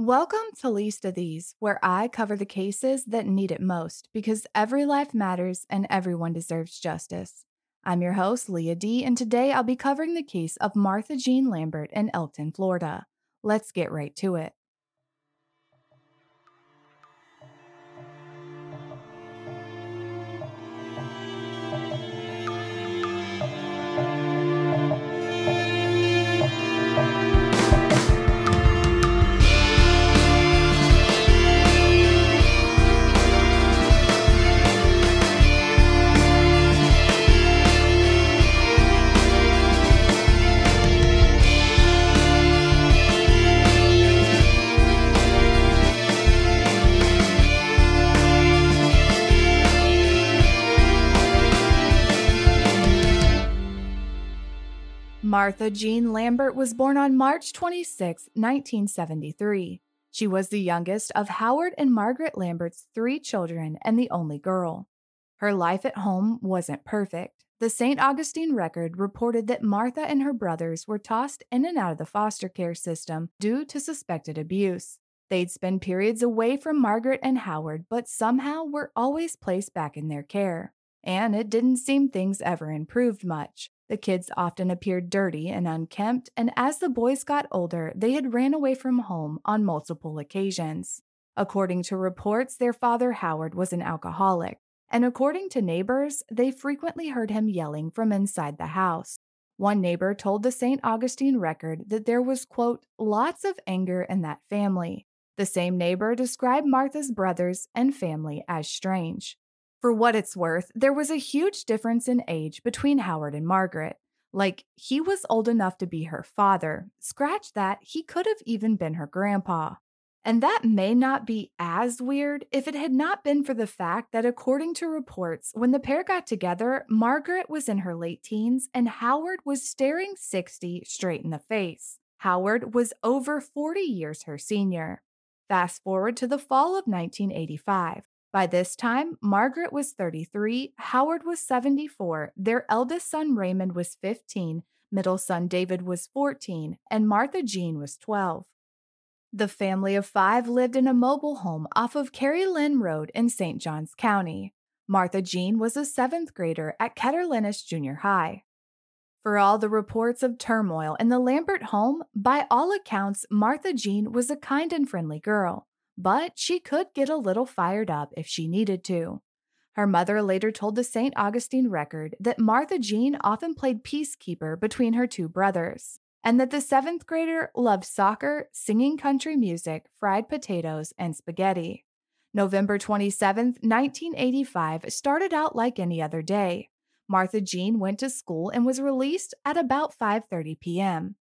Welcome to Least of These, where I cover the cases that need it most because every life matters and everyone deserves justice. I'm your host, Leah D, and today I'll be covering the case of Martha Jean Lambert in Elkton, Florida. Let's get right to it. Martha Jean Lambert was born on March 26, 1973. She was the youngest of Howard and Margaret Lambert's three children and the only girl. Her life at home wasn't perfect. The St. Augustine Record reported that Martha and her brothers were tossed in and out of the foster care system due to suspected abuse. They'd spend periods away from Margaret and Howard, but somehow were always placed back in their care. And it didn't seem things ever improved much. The kids often appeared dirty and unkempt, and as the boys got older, they had ran away from home on multiple occasions. According to reports, their father Howard was an alcoholic, and according to neighbors, they frequently heard him yelling from inside the house. One neighbor told the St. Augustine record that there was, quote, lots of anger in that family. The same neighbor described Martha's brothers and family as strange. For what it's worth, there was a huge difference in age between Howard and Margaret. Like, he was old enough to be her father. Scratch that, he could have even been her grandpa. And that may not be as weird if it had not been for the fact that, according to reports, when the pair got together, Margaret was in her late teens and Howard was staring 60 straight in the face. Howard was over 40 years her senior. Fast forward to the fall of 1985. By this time, Margaret was 33, Howard was 74, their eldest son Raymond was 15, middle son David was 14, and Martha Jean was 12. The family of five lived in a mobile home off of Kerry Lynn Road in St. Johns County. Martha Jean was a seventh grader at Ketterlinus Junior High. For all the reports of turmoil in the Lambert home, by all accounts, Martha Jean was a kind and friendly girl but she could get a little fired up if she needed to. Her mother later told the St. Augustine Record that Martha Jean often played peacekeeper between her two brothers, and that the seventh grader loved soccer, singing country music, fried potatoes, and spaghetti. November 27, 1985 started out like any other day. Martha Jean went to school and was released at about 5:30 p.m.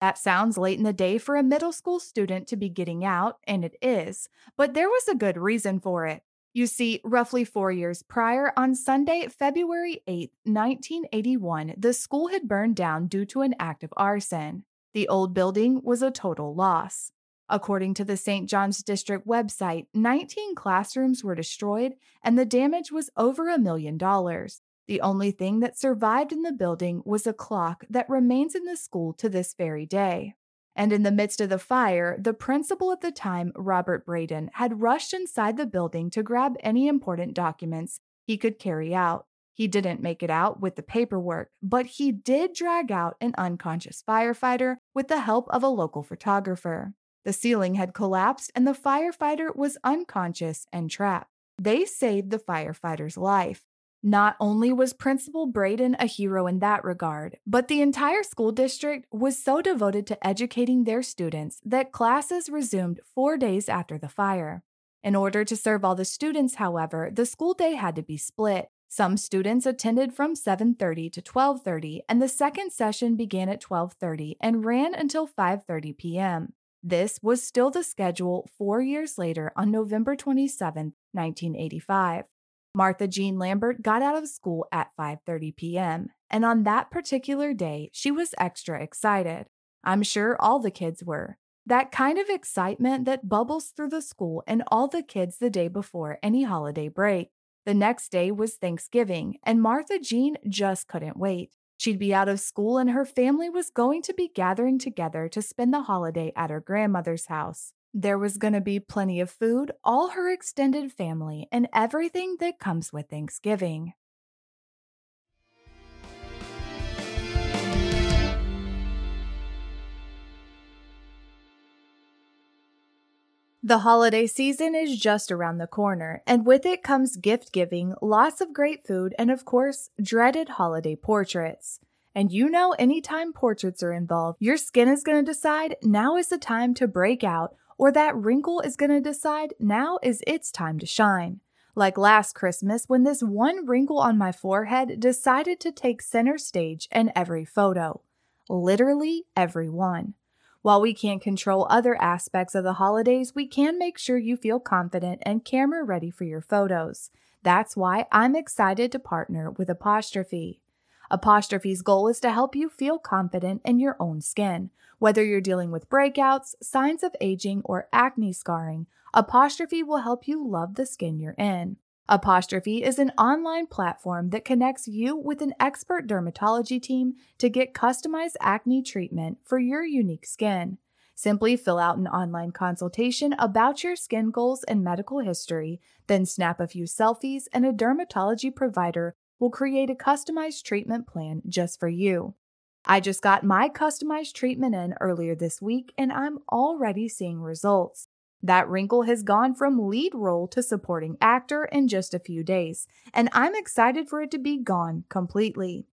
That sounds late in the day for a middle school student to be getting out, and it is, but there was a good reason for it. You see, roughly four years prior, on Sunday, February 8, 1981, the school had burned down due to an act of arson. The old building was a total loss. According to the St. John's District website, 19 classrooms were destroyed and the damage was over a million dollars. The only thing that survived in the building was a clock that remains in the school to this very day. And in the midst of the fire, the principal at the time, Robert Braden, had rushed inside the building to grab any important documents he could carry out. He didn't make it out with the paperwork, but he did drag out an unconscious firefighter with the help of a local photographer. The ceiling had collapsed and the firefighter was unconscious and trapped. They saved the firefighter's life. Not only was Principal Braden a hero in that regard, but the entire school district was so devoted to educating their students that classes resumed four days after the fire. In order to serve all the students, however, the school day had to be split. Some students attended from 7:30 to 12:30 and the second session began at 12:30 and ran until 5:30 p.m. This was still the schedule 4 years later on November 27, 1985. Martha Jean Lambert got out of school at 5:30 p.m., and on that particular day, she was extra excited. I'm sure all the kids were. That kind of excitement that bubbles through the school and all the kids the day before any holiday break. The next day was Thanksgiving, and Martha Jean just couldn't wait. She'd be out of school and her family was going to be gathering together to spend the holiday at her grandmother's house. There was going to be plenty of food, all her extended family, and everything that comes with Thanksgiving. The holiday season is just around the corner, and with it comes gift giving, lots of great food, and of course, dreaded holiday portraits. And you know, anytime portraits are involved, your skin is going to decide now is the time to break out, or that wrinkle is going to decide now is its time to shine. Like last Christmas, when this one wrinkle on my forehead decided to take center stage in every photo. Literally every one. While we can't control other aspects of the holidays, we can make sure you feel confident and camera ready for your photos. That's why I'm excited to partner with Apostrophe. Apostrophe's goal is to help you feel confident in your own skin. Whether you're dealing with breakouts, signs of aging, or acne scarring, Apostrophe will help you love the skin you're in. Apostrophe is an online platform that connects you with an expert dermatology team to get customized acne treatment for your unique skin. Simply fill out an online consultation about your skin goals and medical history, then snap a few selfies, and a dermatology provider will create a customized treatment plan just for you. I just got my customized treatment in earlier this week and I'm already seeing results. That wrinkle has gone from lead role to supporting actor in just a few days, and I'm excited for it to be gone completely.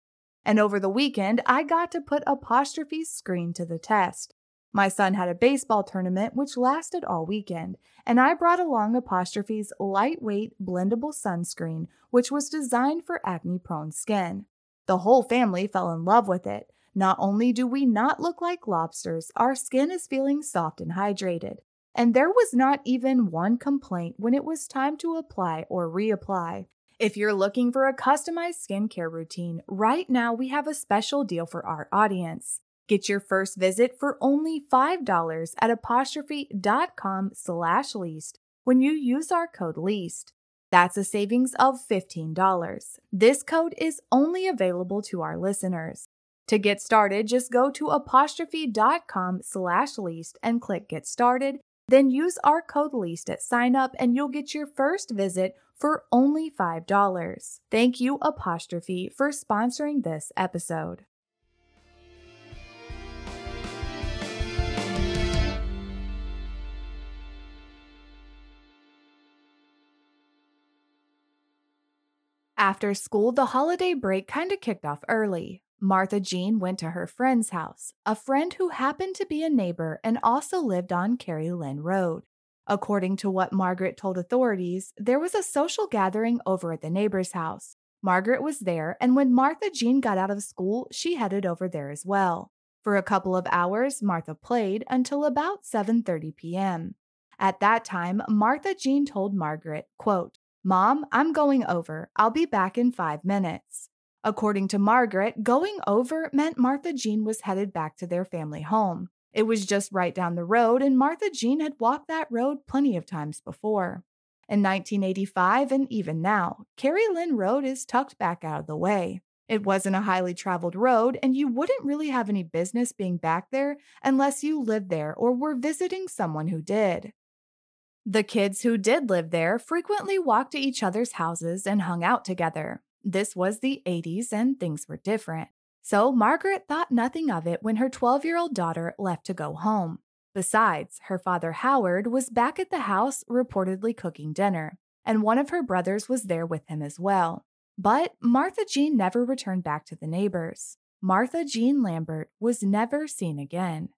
And over the weekend, I got to put Apostrophe's screen to the test. My son had a baseball tournament which lasted all weekend, and I brought along Apostrophe's lightweight blendable sunscreen, which was designed for acne prone skin. The whole family fell in love with it. Not only do we not look like lobsters, our skin is feeling soft and hydrated and there was not even one complaint when it was time to apply or reapply. If you're looking for a customized skincare routine, right now we have a special deal for our audience. Get your first visit for only $5 at apostrophe.com slash least when you use our code LEAST. That's a savings of $15. This code is only available to our listeners. To get started, just go to apostrophe.com slash least and click Get Started then use our code LEAST at sign up and you'll get your first visit for only $5. Thank you, Apostrophe, for sponsoring this episode. After school, the holiday break kind of kicked off early. Martha Jean went to her friend's house, a friend who happened to be a neighbor and also lived on Kerry Lynn Road. According to what Margaret told authorities, there was a social gathering over at the neighbor's house. Margaret was there, and when Martha Jean got out of school, she headed over there as well. For a couple of hours, Martha played until about 7:30 p.m. At that time, Martha Jean told Margaret, quote, "Mom, I'm going over. I'll be back in 5 minutes." According to Margaret, going over meant Martha Jean was headed back to their family home. It was just right down the road, and Martha Jean had walked that road plenty of times before. In 1985 and even now, Kerry Lynn Road is tucked back out of the way. It wasn't a highly traveled road, and you wouldn't really have any business being back there unless you lived there or were visiting someone who did. The kids who did live there frequently walked to each other's houses and hung out together. This was the 80s and things were different. So Margaret thought nothing of it when her 12 year old daughter left to go home. Besides, her father Howard was back at the house reportedly cooking dinner, and one of her brothers was there with him as well. But Martha Jean never returned back to the neighbors. Martha Jean Lambert was never seen again.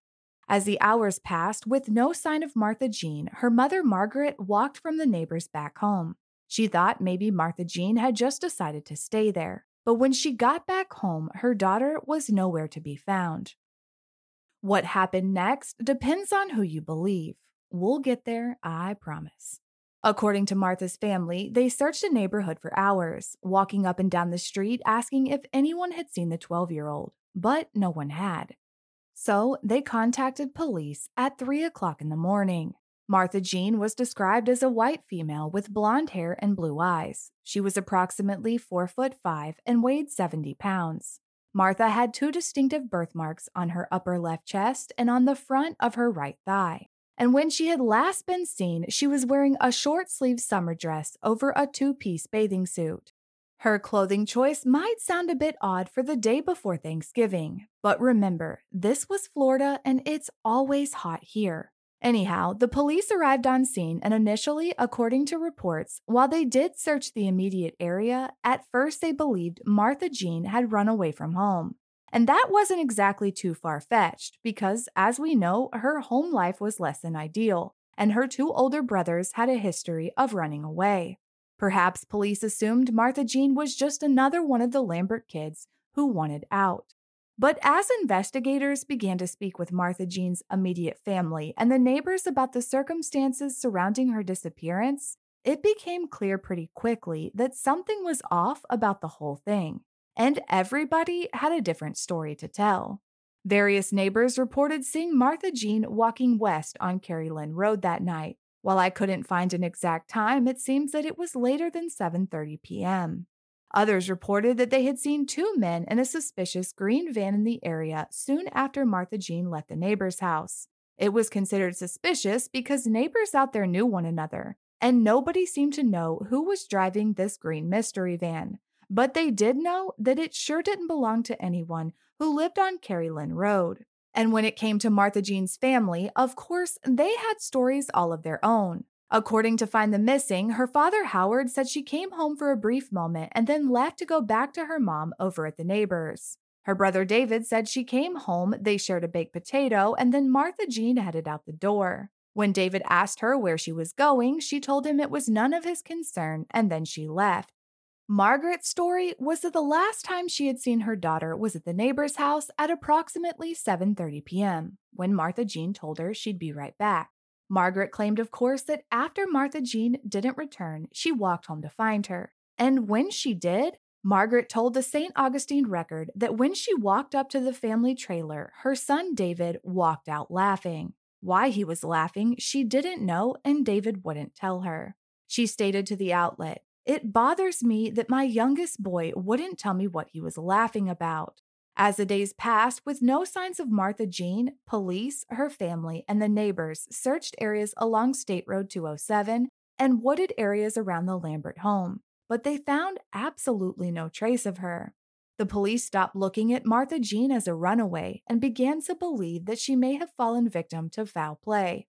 As the hours passed with no sign of Martha Jean, her mother Margaret walked from the neighbors back home. She thought maybe Martha Jean had just decided to stay there, but when she got back home, her daughter was nowhere to be found. What happened next depends on who you believe. We'll get there, I promise. According to Martha's family, they searched the neighborhood for hours, walking up and down the street asking if anyone had seen the 12 year old, but no one had. So they contacted police at 3 o'clock in the morning. Martha Jean was described as a white female with blonde hair and blue eyes. She was approximately 4 foot 5 and weighed 70 pounds. Martha had two distinctive birthmarks on her upper left chest and on the front of her right thigh. and when she had last been seen, she was wearing a short sleeved summer dress over a two piece bathing suit. Her clothing choice might sound a bit odd for the day before Thanksgiving, but remember, this was Florida and it's always hot here. Anyhow, the police arrived on scene, and initially, according to reports, while they did search the immediate area, at first they believed Martha Jean had run away from home. And that wasn't exactly too far fetched, because as we know, her home life was less than ideal, and her two older brothers had a history of running away. Perhaps police assumed Martha Jean was just another one of the Lambert kids who wanted out. But as investigators began to speak with Martha Jean's immediate family and the neighbors about the circumstances surrounding her disappearance, it became clear pretty quickly that something was off about the whole thing and everybody had a different story to tell. Various neighbors reported seeing Martha Jean walking west on Kerry Lynn Road that night. While I couldn't find an exact time, it seems that it was later than 7:30 p.m. Others reported that they had seen two men in a suspicious green van in the area soon after Martha Jean left the neighbor's house. It was considered suspicious because neighbors out there knew one another, and nobody seemed to know who was driving this green mystery van. But they did know that it sure didn't belong to anyone who lived on Kerry Lynn Road. And when it came to Martha Jean's family, of course, they had stories all of their own. According to Find the Missing, her father Howard said she came home for a brief moment and then left to go back to her mom over at the neighbors. Her brother David said she came home, they shared a baked potato, and then Martha Jean headed out the door. When David asked her where she was going, she told him it was none of his concern, and then she left. Margaret's story was that the last time she had seen her daughter was at the neighbor's house at approximately 7:30 p.m. when Martha Jean told her she'd be right back. Margaret claimed of course that after Martha Jean didn't return, she walked home to find her. And when she did, Margaret told the St. Augustine record that when she walked up to the family trailer, her son David walked out laughing. Why he was laughing, she didn't know, and David wouldn't tell her. She stated to the outlet, it bothers me that my youngest boy wouldn't tell me what he was laughing about. As the days passed, with no signs of Martha Jean, police, her family, and the neighbors searched areas along State Road 207 and wooded areas around the Lambert home, but they found absolutely no trace of her. The police stopped looking at Martha Jean as a runaway and began to believe that she may have fallen victim to foul play.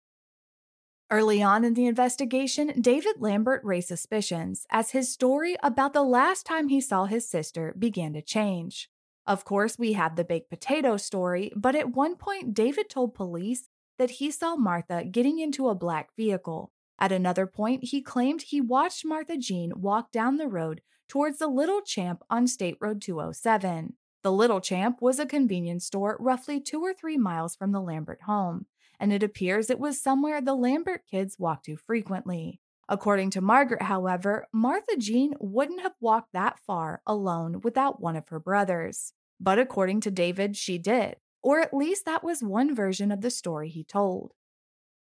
Early on in the investigation, David Lambert raised suspicions as his story about the last time he saw his sister began to change. Of course, we have the baked potato story, but at one point, David told police that he saw Martha getting into a black vehicle. At another point, he claimed he watched Martha Jean walk down the road towards the Little Champ on State Road 207. The Little Champ was a convenience store roughly two or three miles from the Lambert home and it appears it was somewhere the Lambert kids walked to frequently. According to Margaret, however, Martha Jean wouldn't have walked that far alone without one of her brothers. But according to David, she did, or at least that was one version of the story he told.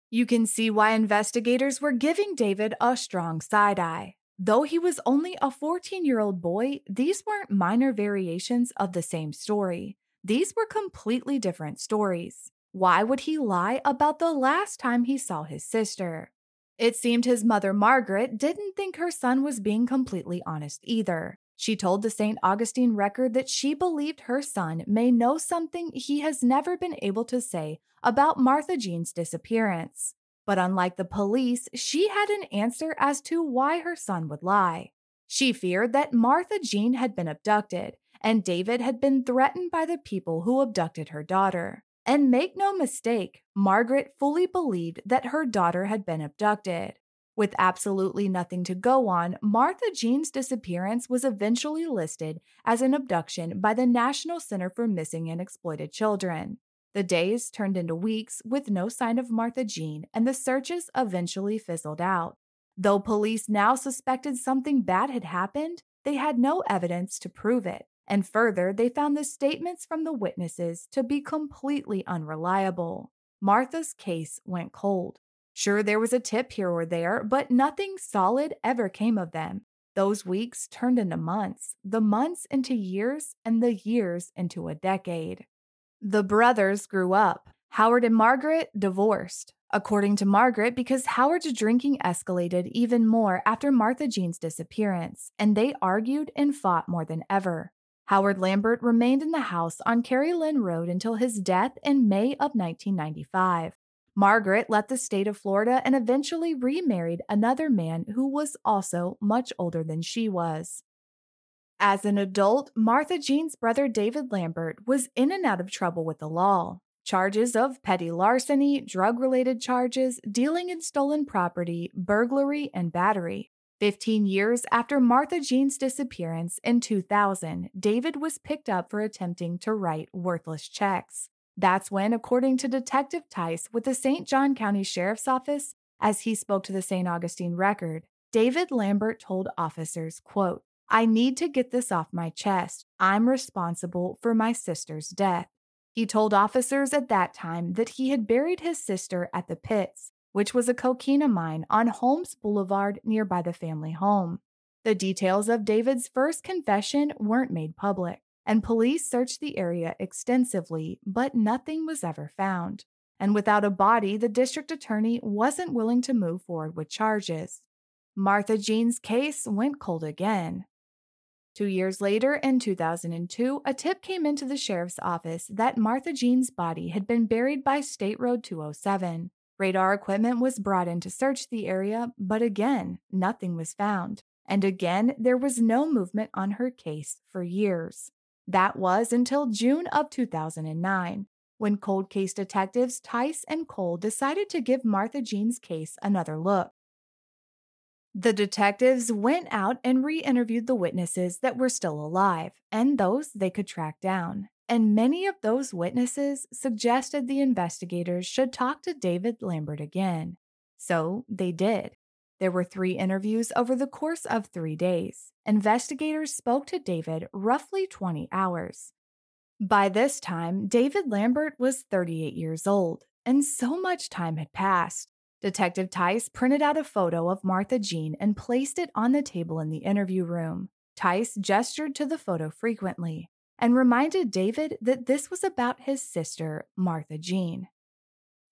You can see why investigators were giving David a strong side eye. Though he was only a 14 year old boy, these weren't minor variations of the same story. These were completely different stories. Why would he lie about the last time he saw his sister? It seemed his mother, Margaret, didn't think her son was being completely honest either. She told the St. Augustine record that she believed her son may know something he has never been able to say about Martha Jean's disappearance. But unlike the police, she had an answer as to why her son would lie. She feared that Martha Jean had been abducted, and David had been threatened by the people who abducted her daughter. And make no mistake, Margaret fully believed that her daughter had been abducted. With absolutely nothing to go on, Martha Jean's disappearance was eventually listed as an abduction by the National Center for Missing and Exploited Children. The days turned into weeks with no sign of Martha Jean, and the searches eventually fizzled out. Though police now suspected something bad had happened, they had no evidence to prove it. And further, they found the statements from the witnesses to be completely unreliable. Martha's case went cold. Sure, there was a tip here or there, but nothing solid ever came of them. Those weeks turned into months, the months into years, and the years into a decade. The brothers grew up. Howard and Margaret divorced. According to Margaret, because Howard's drinking escalated even more after Martha Jean's disappearance, and they argued and fought more than ever. Howard Lambert remained in the house on Kerry Lynn Road until his death in May of 1995. Margaret left the state of Florida and eventually remarried another man who was also much older than she was. As an adult, Martha Jean's brother David Lambert was in and out of trouble with the law charges of petty larceny, drug related charges, dealing in stolen property, burglary, and battery. Fifteen years after Martha Jean's disappearance in 2000, David was picked up for attempting to write worthless checks. That's when, according to Detective Tice with the St. John County Sheriff's Office, as he spoke to the St. Augustine Record, David Lambert told officers, quote, I need to get this off my chest. I'm responsible for my sister's death. He told officers at that time that he had buried his sister at the pits, which was a coquina mine on Holmes Boulevard nearby the family home. The details of David's first confession weren't made public, and police searched the area extensively, but nothing was ever found. And without a body, the district attorney wasn't willing to move forward with charges. Martha Jean's case went cold again. Two years later, in 2002, a tip came into the sheriff's office that Martha Jean's body had been buried by State Road 207. Radar equipment was brought in to search the area, but again, nothing was found. And again, there was no movement on her case for years. That was until June of 2009, when cold case detectives Tice and Cole decided to give Martha Jean's case another look. The detectives went out and re interviewed the witnesses that were still alive and those they could track down. And many of those witnesses suggested the investigators should talk to David Lambert again. So they did. There were three interviews over the course of three days. Investigators spoke to David roughly 20 hours. By this time, David Lambert was 38 years old, and so much time had passed. Detective Tice printed out a photo of Martha Jean and placed it on the table in the interview room. Tice gestured to the photo frequently and reminded David that this was about his sister, Martha Jean.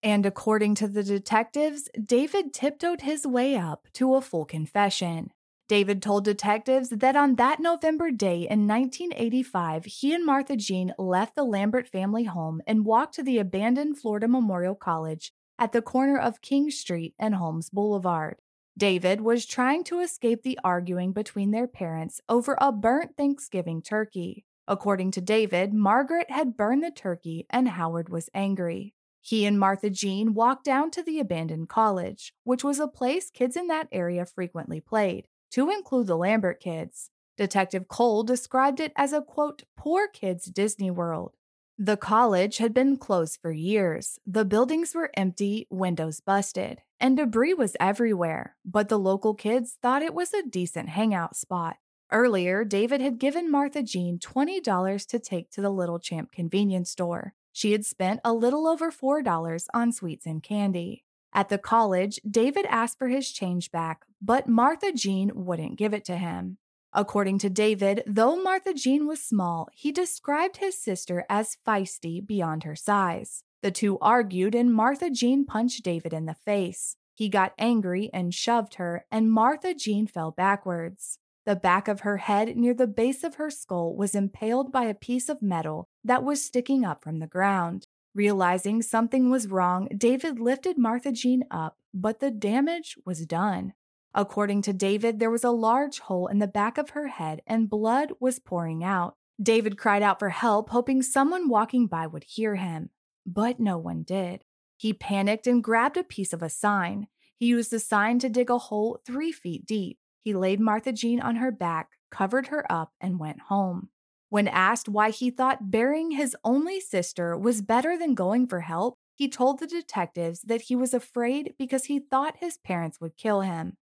And according to the detectives, David tiptoed his way up to a full confession. David told detectives that on that November day in 1985, he and Martha Jean left the Lambert family home and walked to the abandoned Florida Memorial College at the corner of King Street and Holmes Boulevard. David was trying to escape the arguing between their parents over a burnt Thanksgiving turkey. According to David, Margaret had burned the turkey and Howard was angry. He and Martha Jean walked down to the abandoned college, which was a place kids in that area frequently played, to include the Lambert kids. Detective Cole described it as a quote, poor kids' Disney World. The college had been closed for years. The buildings were empty, windows busted, and debris was everywhere, but the local kids thought it was a decent hangout spot. Earlier, David had given Martha Jean $20 to take to the Little Champ convenience store. She had spent a little over $4 on sweets and candy. At the college, David asked for his change back, but Martha Jean wouldn't give it to him. According to David, though Martha Jean was small, he described his sister as feisty beyond her size. The two argued, and Martha Jean punched David in the face. He got angry and shoved her, and Martha Jean fell backwards. The back of her head near the base of her skull was impaled by a piece of metal that was sticking up from the ground. Realizing something was wrong, David lifted Martha Jean up, but the damage was done. According to David, there was a large hole in the back of her head and blood was pouring out. David cried out for help, hoping someone walking by would hear him, but no one did. He panicked and grabbed a piece of a sign. He used the sign to dig a hole three feet deep. He laid Martha Jean on her back, covered her up, and went home. When asked why he thought burying his only sister was better than going for help, he told the detectives that he was afraid because he thought his parents would kill him.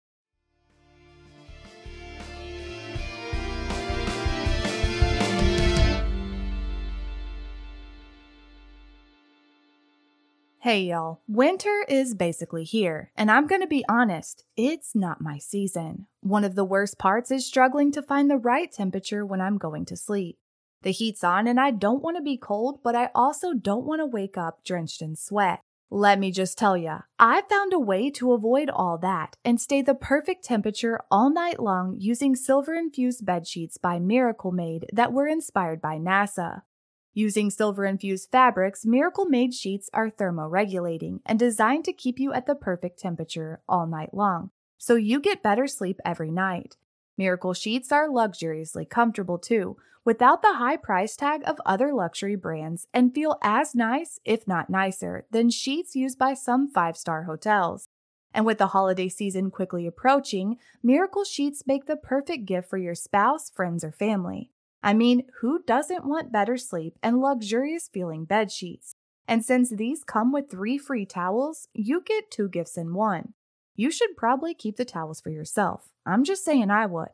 Hey y'all, winter is basically here, and I'm gonna be honest, it's not my season. One of the worst parts is struggling to find the right temperature when I'm going to sleep. The heat's on, and I don't wanna be cold, but I also don't wanna wake up drenched in sweat. Let me just tell ya, I found a way to avoid all that and stay the perfect temperature all night long using silver infused bed sheets by Miracle Made that were inspired by NASA. Using silver infused fabrics, Miracle Made sheets are thermoregulating and designed to keep you at the perfect temperature all night long, so you get better sleep every night. Miracle sheets are luxuriously comfortable too, without the high price tag of other luxury brands, and feel as nice, if not nicer, than sheets used by some five star hotels. And with the holiday season quickly approaching, Miracle Sheets make the perfect gift for your spouse, friends, or family. I mean, who doesn't want better sleep and luxurious feeling bed sheets? And since these come with three free towels, you get two gifts in one. You should probably keep the towels for yourself. I'm just saying I would.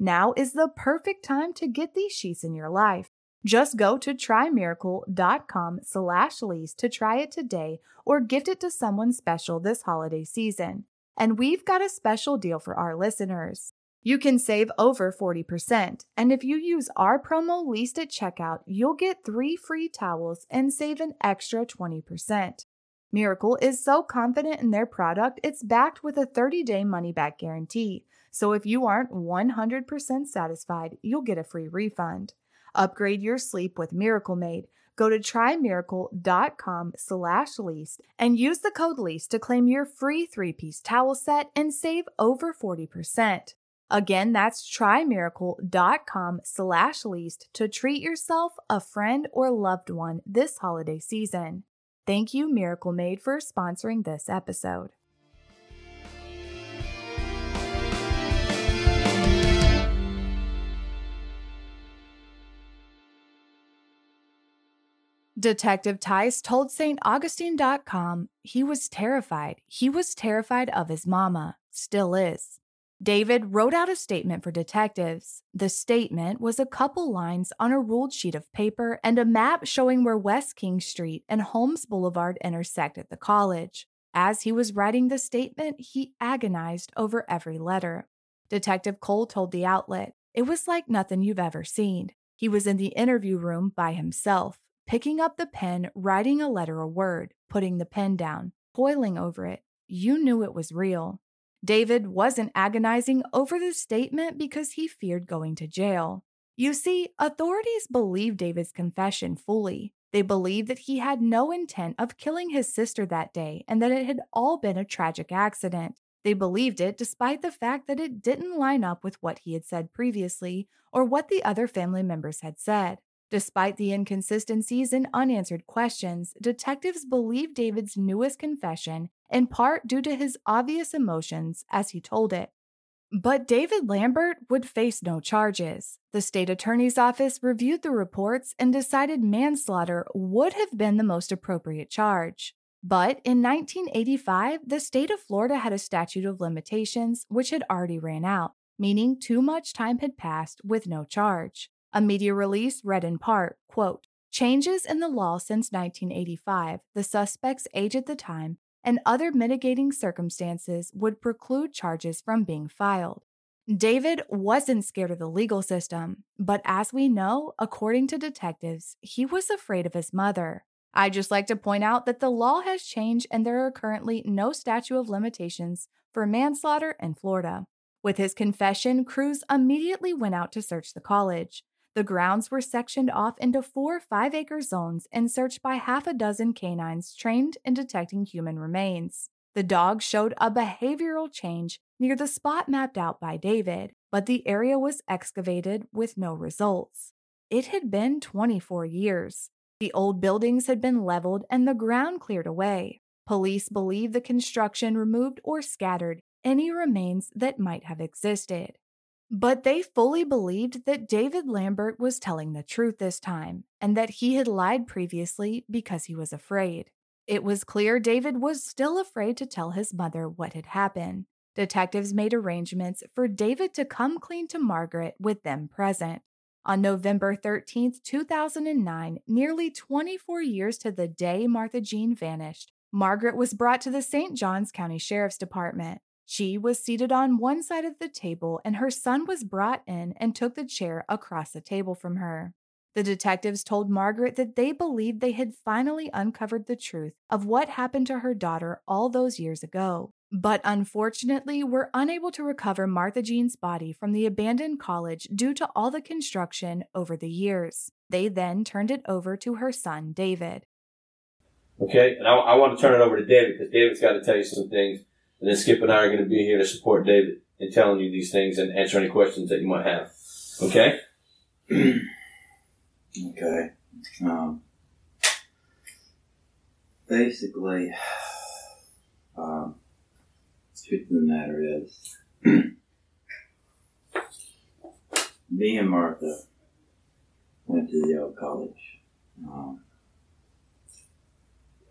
Now is the perfect time to get these sheets in your life. Just go to trymiracle.com slash least to try it today or gift it to someone special this holiday season. And we've got a special deal for our listeners. You can save over 40%, and if you use our promo LEAST at checkout, you'll get three free towels and save an extra 20%. Miracle is so confident in their product, it's backed with a 30 day money back guarantee. So if you aren't 100% satisfied, you'll get a free refund. Upgrade your sleep with Miracle Made. Go to trymiracle.com slash least and use the code LEAST to claim your free three-piece towel set and save over 40%. Again, that's trymiracle.com slash least to treat yourself, a friend, or loved one this holiday season. Thank you, Miracle Made, for sponsoring this episode. Detective Tice told StAugustine.com he was terrified. He was terrified of his mama, still is. David wrote out a statement for detectives. The statement was a couple lines on a ruled sheet of paper and a map showing where West King Street and Holmes Boulevard intersect at the college. As he was writing the statement, he agonized over every letter. Detective Cole told the outlet, It was like nothing you've ever seen. He was in the interview room by himself, picking up the pen, writing a letter a word, putting the pen down, toiling over it. You knew it was real. David wasn't agonizing over the statement because he feared going to jail. You see, authorities believed David's confession fully. They believed that he had no intent of killing his sister that day and that it had all been a tragic accident. They believed it despite the fact that it didn't line up with what he had said previously or what the other family members had said. Despite the inconsistencies and unanswered questions, detectives believe David's newest confession, in part due to his obvious emotions as he told it. But David Lambert would face no charges. The state attorney's office reviewed the reports and decided manslaughter would have been the most appropriate charge. But in 1985, the state of Florida had a statute of limitations which had already ran out, meaning too much time had passed with no charge. A media release read in part, quote, Changes in the law since 1985, the suspect's age at the time, and other mitigating circumstances would preclude charges from being filed. David wasn't scared of the legal system, but as we know, according to detectives, he was afraid of his mother. I'd just like to point out that the law has changed and there are currently no statute of limitations for manslaughter in Florida. With his confession, crews immediately went out to search the college. The grounds were sectioned off into four five acre zones and searched by half a dozen canines trained in detecting human remains. The dogs showed a behavioral change near the spot mapped out by David, but the area was excavated with no results. It had been 24 years. The old buildings had been leveled and the ground cleared away. Police believe the construction removed or scattered any remains that might have existed. But they fully believed that David Lambert was telling the truth this time and that he had lied previously because he was afraid. It was clear David was still afraid to tell his mother what had happened. Detectives made arrangements for David to come clean to Margaret with them present. On November 13, 2009, nearly 24 years to the day Martha Jean vanished, Margaret was brought to the St. Johns County Sheriff's Department. She was seated on one side of the table, and her son was brought in and took the chair across the table from her. The detectives told Margaret that they believed they had finally uncovered the truth of what happened to her daughter all those years ago, but unfortunately were unable to recover Martha Jean's body from the abandoned college due to all the construction over the years. They then turned it over to her son, David. Okay, and I, I want to turn it over to David because David's got to tell you some things, and then Skip and I are going to be here to support David in telling you these things and answer any questions that you might have. Okay? Okay. Um, basically, um, truth of the matter is, me and Martha went to the old college. Um,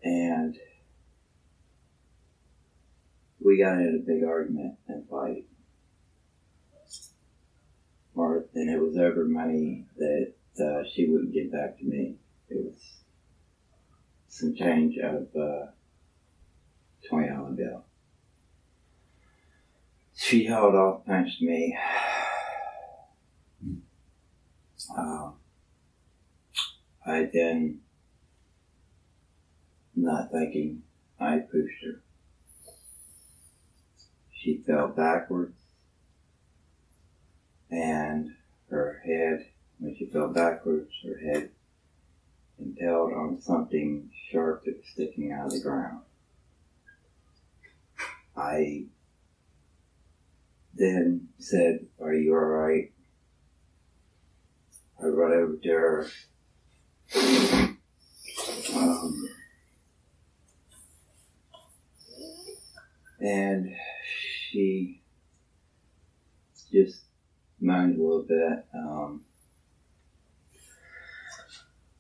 and we got in a big argument and fight. Martha, and it was over money that uh, she wouldn't give back to me. It was some change of uh, twenty dollar bill. She held off, punched me. Um, I then, not thinking, I pushed her. She fell backwards, and her head when she fell backwards, her head impaled on something sharp that was sticking out of the ground. I then said, Are you alright? I run over to her. Um, and she just moaned a little bit. Um,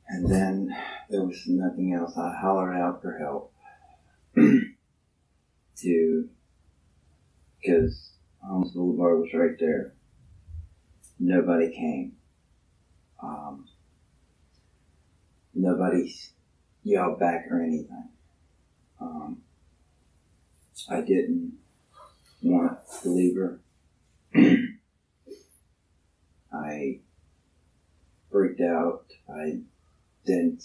and then there was nothing else. I hollered out for help to, because Holmes Boulevard was right there. Nobody came. Um, nobody yelled back or anything. Um, I didn't want to leave her. I freaked out. I then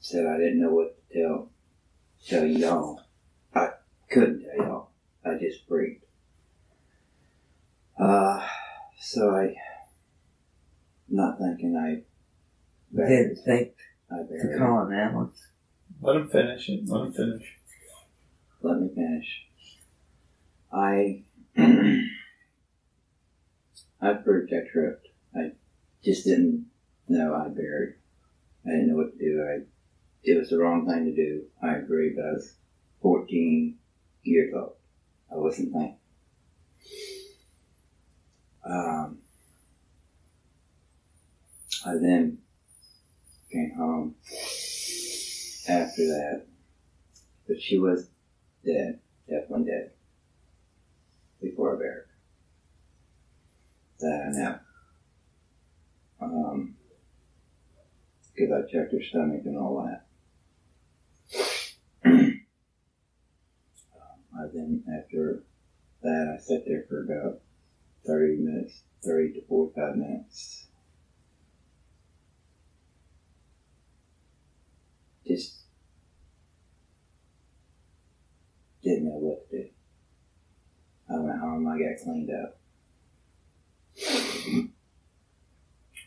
said I didn't know what to tell tell y'all. I couldn't tell y'all. I just freaked. Uh, so I, not thinking I. You didn't think I to buried. call an ambulance. Let him finish it. Let him finish. Let me finish. I, I freaked. I tripped. I just didn't know I buried. I didn't know what to do. I, it was the wrong thing to do. I agree, but I was 14 years old. I wasn't thinking. Um, I then came home after that, but she was dead, definitely dead, before I bear. That I know. Um, because I checked her stomach and all that. um, I then, after that, I sat there for about 30 minutes, 30 to 45 minutes. Just didn't know what to do. I home, I got cleaned up.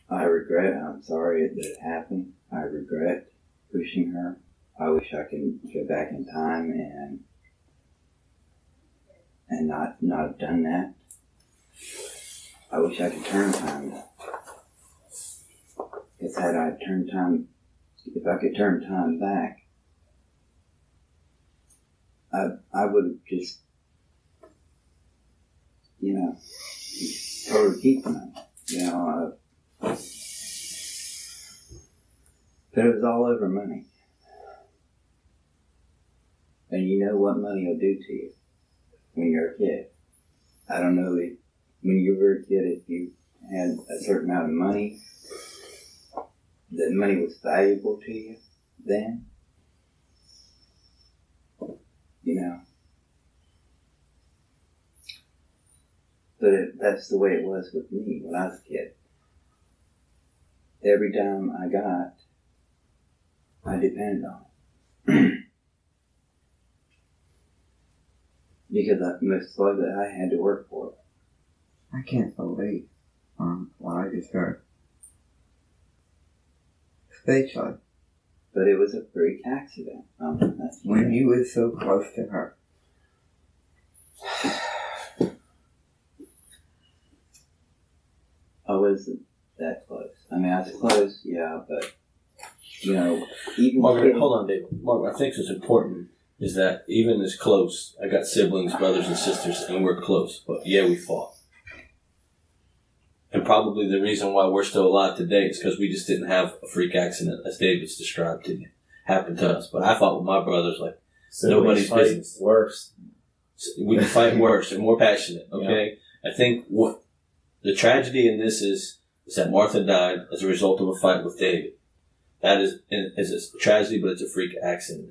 I regret, I'm sorry that it happened. I regret pushing her. I wish I could go back in time and and not not have done that. I wish I could turn time. Because had I turned time, if I could turn time back, I I would have just, you know, told her to keep the money. You know, uh, but it was all over money. And you know what money will do to you when you're a kid. I don't know if when you were a kid if you had a certain amount of money, that money was valuable to you then. You know. But it, that's the way it was with me when I was a kid. every dime I got, I depended on. it. because I, most likely I had to work for it. I can't believe um, what I just heard. Especially But it was a freak accident. Um, when you were so close to her. I wasn't that close. I mean, I was close, yeah, but you know, even Margaret, getting- hold on, David. Margaret, I think what's important is that even as close, I got siblings, brothers, and sisters, and we're close. But yeah, we fought. And probably the reason why we're still alive today is because we just didn't have a freak accident, as David's described to you, happen to us. But I fought with my brothers like Nobody's fight business. Worse. we can fight worse and more passionate. Okay, I think what the tragedy in this is is that Martha died as a result of a fight with David. That is is a tragedy, but it's a freak accident.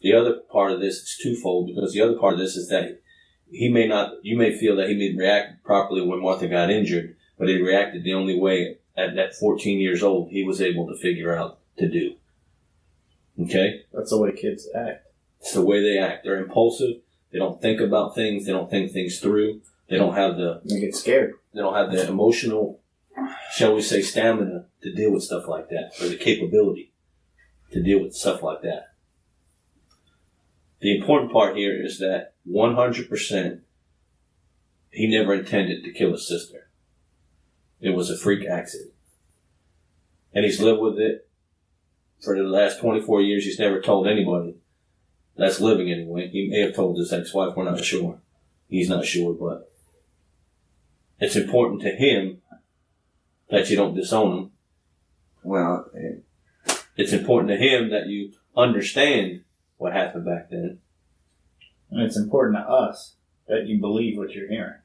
The other part of this is twofold because the other part of this is that he may not, you may feel that he may react properly when Martha got injured, but he reacted the only way at that 14 years old he was able to figure out to do. Okay? That's the way kids act. It's the way they act. They're impulsive. They don't think about things. They don't think things through. They don't have the They get scared. they don't have the emotional, shall we say, stamina to deal with stuff like that, or the capability to deal with stuff like that. The important part here is that 100% he never intended to kill his sister. It was a freak accident. And he's lived with it for the last 24 years. He's never told anybody that's living anyway. He may have told his ex-wife, we're not sure. He's not sure, but it's important to him that you don't disown him. Well, it, It's important to him that you understand what happened back then. And it's important to us that you believe what you're hearing.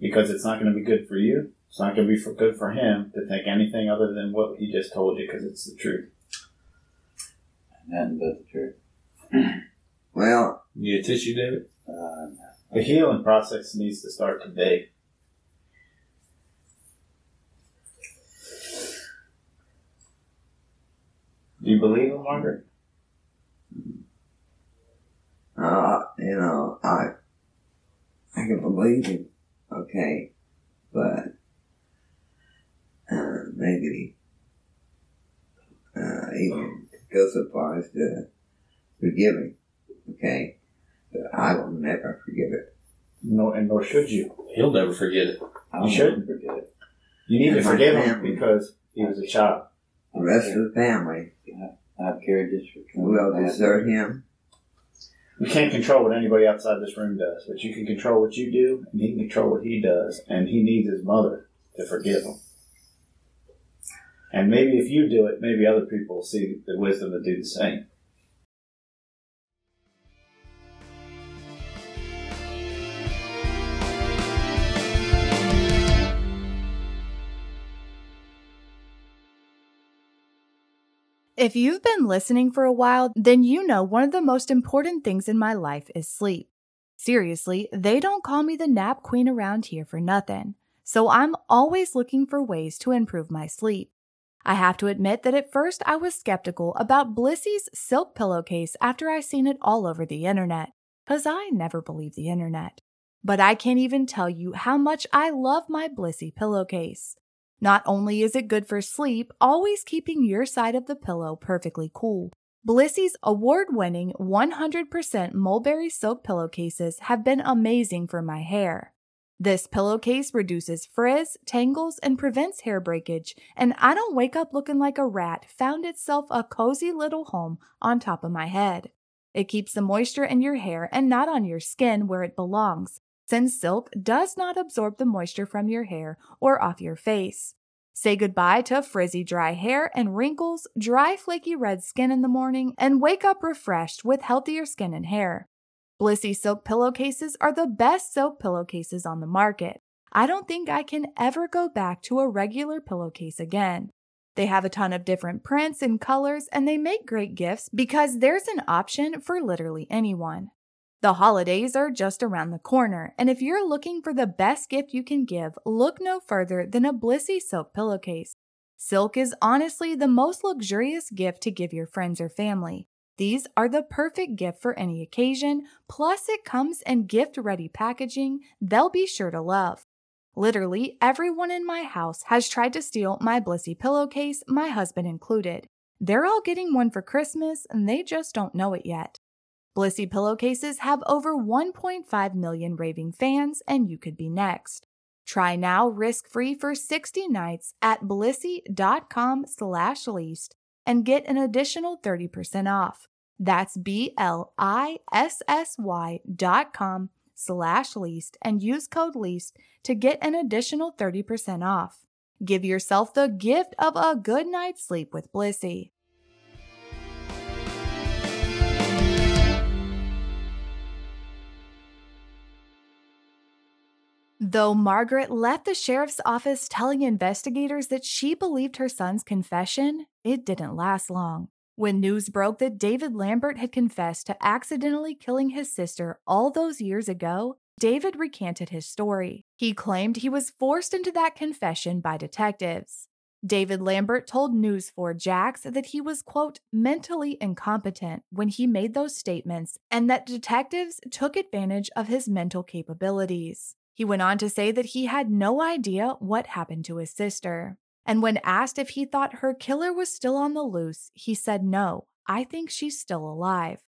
Because it's not going to be good for you. It's not going to be for good for him to think anything other than what he just told you because it's the truth. nothing but the truth. well, You need a tissue, David? Uh, The healing process needs to start today. Do you believe him, Margaret? uh, you know, I, I can believe him, okay, but, uh, maybe, uh, even go so far as to forgive him, okay, but I will never forgive it. No, and nor should you. He'll never forget it. I'll You should. never forget it. You need to And my forgive him family. because he was a child. The rest of the family I've carried this for 20 will desert him, You can't control what anybody outside this room does, but you can control what you do, and he can control what he does, and he needs his mother to forgive him. And maybe if you do it, maybe other people will see the wisdom to do the same. If you've been listening for a while, then you know one of the most important things in my life is sleep. Seriously, they don't call me the nap queen around here for nothing. So I'm always looking for ways to improve my sleep. I have to admit that at first I was skeptical about Blissy's silk pillowcase after I seen it all over the internet, cause I never believe the internet. But I can't even tell you how much I love my Blissy pillowcase. Not only is it good for sleep, always keeping your side of the pillow perfectly cool. Blissy's award winning 100% mulberry silk pillowcases have been amazing for my hair. This pillowcase reduces frizz, tangles, and prevents hair breakage, and I don't wake up looking like a rat found itself a cozy little home on top of my head. It keeps the moisture in your hair and not on your skin where it belongs, since silk does not absorb the moisture from your hair or off your face. Say goodbye to frizzy dry hair and wrinkles, dry flaky red skin in the morning, and wake up refreshed with healthier skin and hair. Blissy silk pillowcases are the best silk pillowcases on the market. I don't think I can ever go back to a regular pillowcase again. They have a ton of different prints and colors, and they make great gifts because there's an option for literally anyone. The holidays are just around the corner, and if you're looking for the best gift you can give, look no further than a Blissy silk pillowcase. Silk is honestly the most luxurious gift to give your friends or family. These are the perfect gift for any occasion, plus, it comes in gift ready packaging they'll be sure to love. Literally, everyone in my house has tried to steal my Blissy pillowcase, my husband included. They're all getting one for Christmas, and they just don't know it yet. Blissy pillowcases have over 1.5 million raving fans, and you could be next. Try now risk-free for 60 nights at blissy.com slash least and get an additional 30% off. That's B-L-I-S-S-Y dot com slash least and use code least to get an additional 30% off. Give yourself the gift of a good night's sleep with Blissy. Though Margaret left the sheriff's office telling investigators that she believed her son's confession, it didn't last long. When news broke that David Lambert had confessed to accidentally killing his sister all those years ago, David recanted his story. He claimed he was forced into that confession by detectives. David Lambert told News 4 Jax that he was, quote, mentally incompetent when he made those statements and that detectives took advantage of his mental capabilities. He went on to say that he had no idea what happened to his sister. And when asked if he thought her killer was still on the loose, he said, No, I think she's still alive.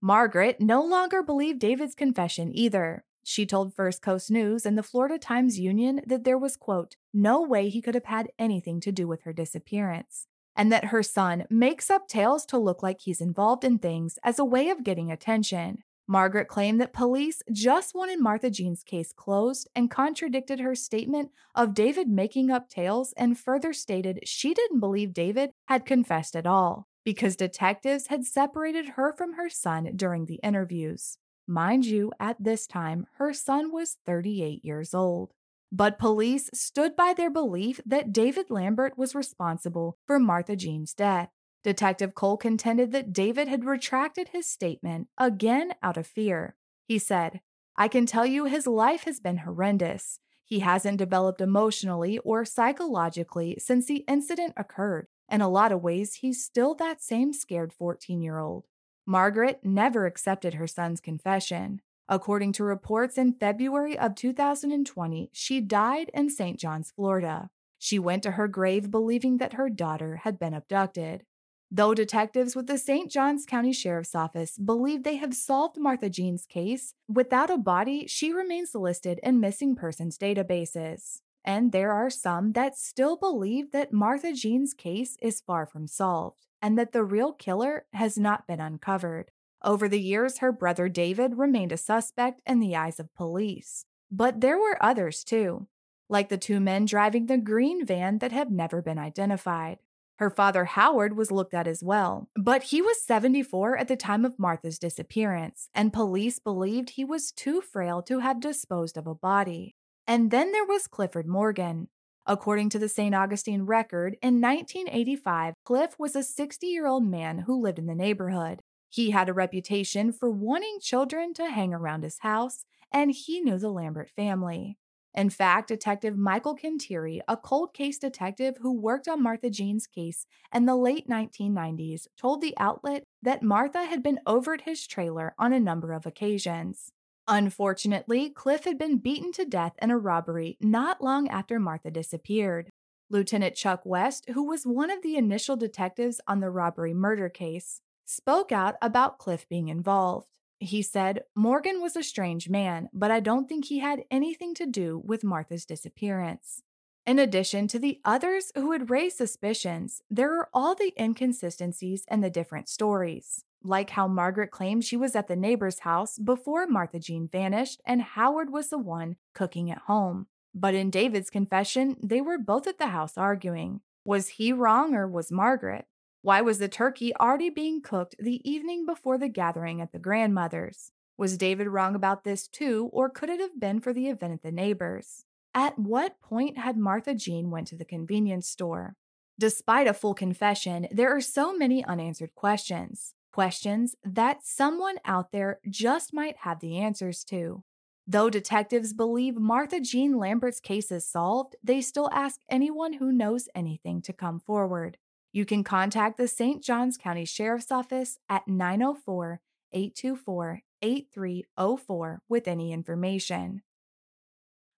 Margaret no longer believed David's confession either. She told First Coast News and the Florida Times Union that there was, quote, no way he could have had anything to do with her disappearance, and that her son makes up tales to look like he's involved in things as a way of getting attention. Margaret claimed that police just wanted Martha Jean's case closed and contradicted her statement of David making up tales and further stated she didn't believe David had confessed at all because detectives had separated her from her son during the interviews. Mind you, at this time, her son was 38 years old. But police stood by their belief that David Lambert was responsible for Martha Jean's death. Detective Cole contended that David had retracted his statement, again out of fear. He said, I can tell you his life has been horrendous. He hasn't developed emotionally or psychologically since the incident occurred. In a lot of ways, he's still that same scared 14 year old. Margaret never accepted her son's confession. According to reports in February of 2020, she died in St. John's, Florida. She went to her grave believing that her daughter had been abducted. Though detectives with the St. Johns County Sheriff's Office believe they have solved Martha Jean's case, without a body, she remains listed in missing persons databases. And there are some that still believe that Martha Jean's case is far from solved and that the real killer has not been uncovered. Over the years, her brother David remained a suspect in the eyes of police. But there were others too, like the two men driving the green van that have never been identified. Her father, Howard, was looked at as well, but he was 74 at the time of Martha's disappearance, and police believed he was too frail to have disposed of a body. And then there was Clifford Morgan. According to the St. Augustine record, in 1985, Cliff was a 60 year old man who lived in the neighborhood. He had a reputation for wanting children to hang around his house, and he knew the Lambert family. In fact, Detective Michael Kintiri, a cold case detective who worked on Martha Jean's case in the late 1990s, told the outlet that Martha had been over at his trailer on a number of occasions. Unfortunately, Cliff had been beaten to death in a robbery not long after Martha disappeared. Lieutenant Chuck West, who was one of the initial detectives on the robbery murder case, spoke out about Cliff being involved. He said, Morgan was a strange man, but I don't think he had anything to do with Martha's disappearance. In addition to the others who had raised suspicions, there are all the inconsistencies in the different stories, like how Margaret claimed she was at the neighbor's house before Martha Jean vanished and Howard was the one cooking at home. But in David's confession, they were both at the house arguing. Was he wrong or was Margaret? Why was the turkey already being cooked the evening before the gathering at the grandmother's? Was David wrong about this too, or could it have been for the event at the neighbor's? At what point had Martha Jean went to the convenience store? Despite a full confession, there are so many unanswered questions. Questions that someone out there just might have the answers to. Though detectives believe Martha Jean Lambert's case is solved, they still ask anyone who knows anything to come forward. You can contact the St. Johns County Sheriff's Office at 904 824 8304 with any information.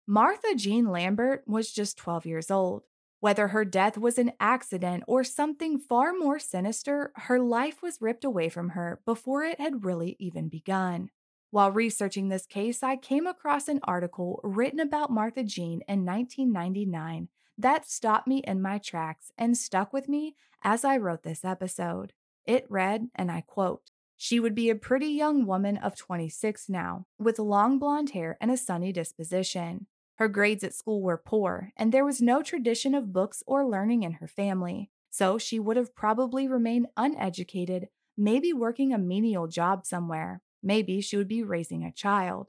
Martha Jean Lambert was just 12 years old. Whether her death was an accident or something far more sinister, her life was ripped away from her before it had really even begun. While researching this case, I came across an article written about Martha Jean in 1999 that stopped me in my tracks and stuck with me as I wrote this episode. It read, and I quote, She would be a pretty young woman of 26 now, with long blonde hair and a sunny disposition. Her grades at school were poor, and there was no tradition of books or learning in her family, so she would have probably remained uneducated, maybe working a menial job somewhere. Maybe she would be raising a child.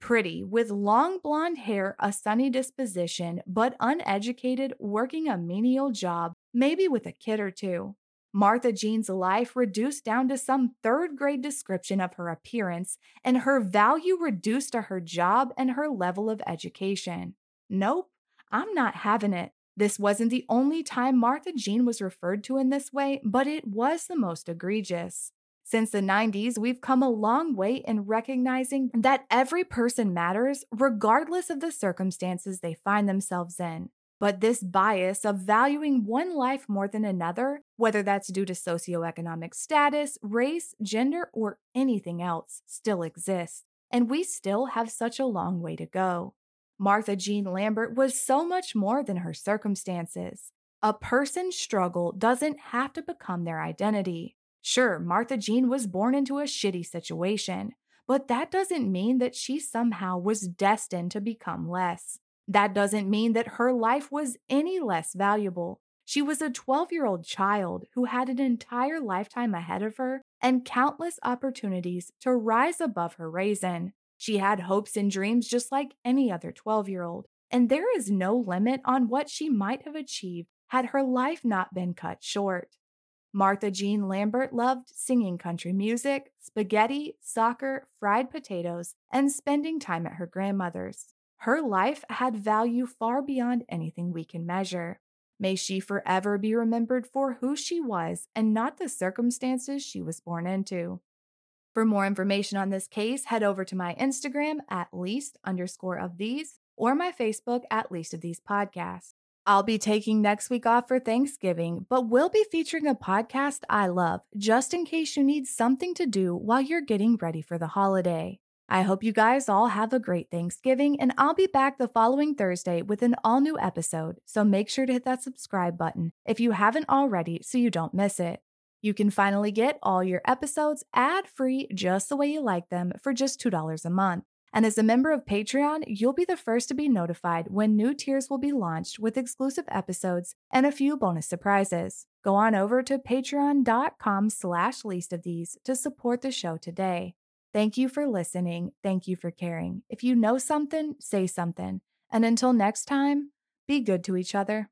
Pretty, with long blonde hair, a sunny disposition, but uneducated, working a menial job, maybe with a kid or two. Martha Jean's life reduced down to some third grade description of her appearance, and her value reduced to her job and her level of education. Nope, I'm not having it. This wasn't the only time Martha Jean was referred to in this way, but it was the most egregious. Since the 90s, we've come a long way in recognizing that every person matters, regardless of the circumstances they find themselves in. But this bias of valuing one life more than another, whether that's due to socioeconomic status, race, gender, or anything else, still exists. And we still have such a long way to go. Martha Jean Lambert was so much more than her circumstances. A person's struggle doesn't have to become their identity. Sure, Martha Jean was born into a shitty situation, but that doesn't mean that she somehow was destined to become less. That doesn't mean that her life was any less valuable. She was a 12 year old child who had an entire lifetime ahead of her and countless opportunities to rise above her raisin. She had hopes and dreams just like any other 12 year old, and there is no limit on what she might have achieved had her life not been cut short. Martha Jean Lambert loved singing country music, spaghetti, soccer, fried potatoes, and spending time at her grandmother's. Her life had value far beyond anything we can measure. May she forever be remembered for who she was and not the circumstances she was born into. For more information on this case, head over to my Instagram at least underscore of these or my Facebook at least of these podcasts. I'll be taking next week off for Thanksgiving, but we'll be featuring a podcast I love just in case you need something to do while you're getting ready for the holiday. I hope you guys all have a great Thanksgiving, and I'll be back the following Thursday with an all new episode, so make sure to hit that subscribe button if you haven't already so you don't miss it. You can finally get all your episodes ad free just the way you like them for just $2 a month. And as a member of Patreon, you'll be the first to be notified when new tiers will be launched with exclusive episodes and a few bonus surprises. Go on over to patreon.com slash least of these to support the show today. Thank you for listening. Thank you for caring. If you know something, say something. And until next time, be good to each other.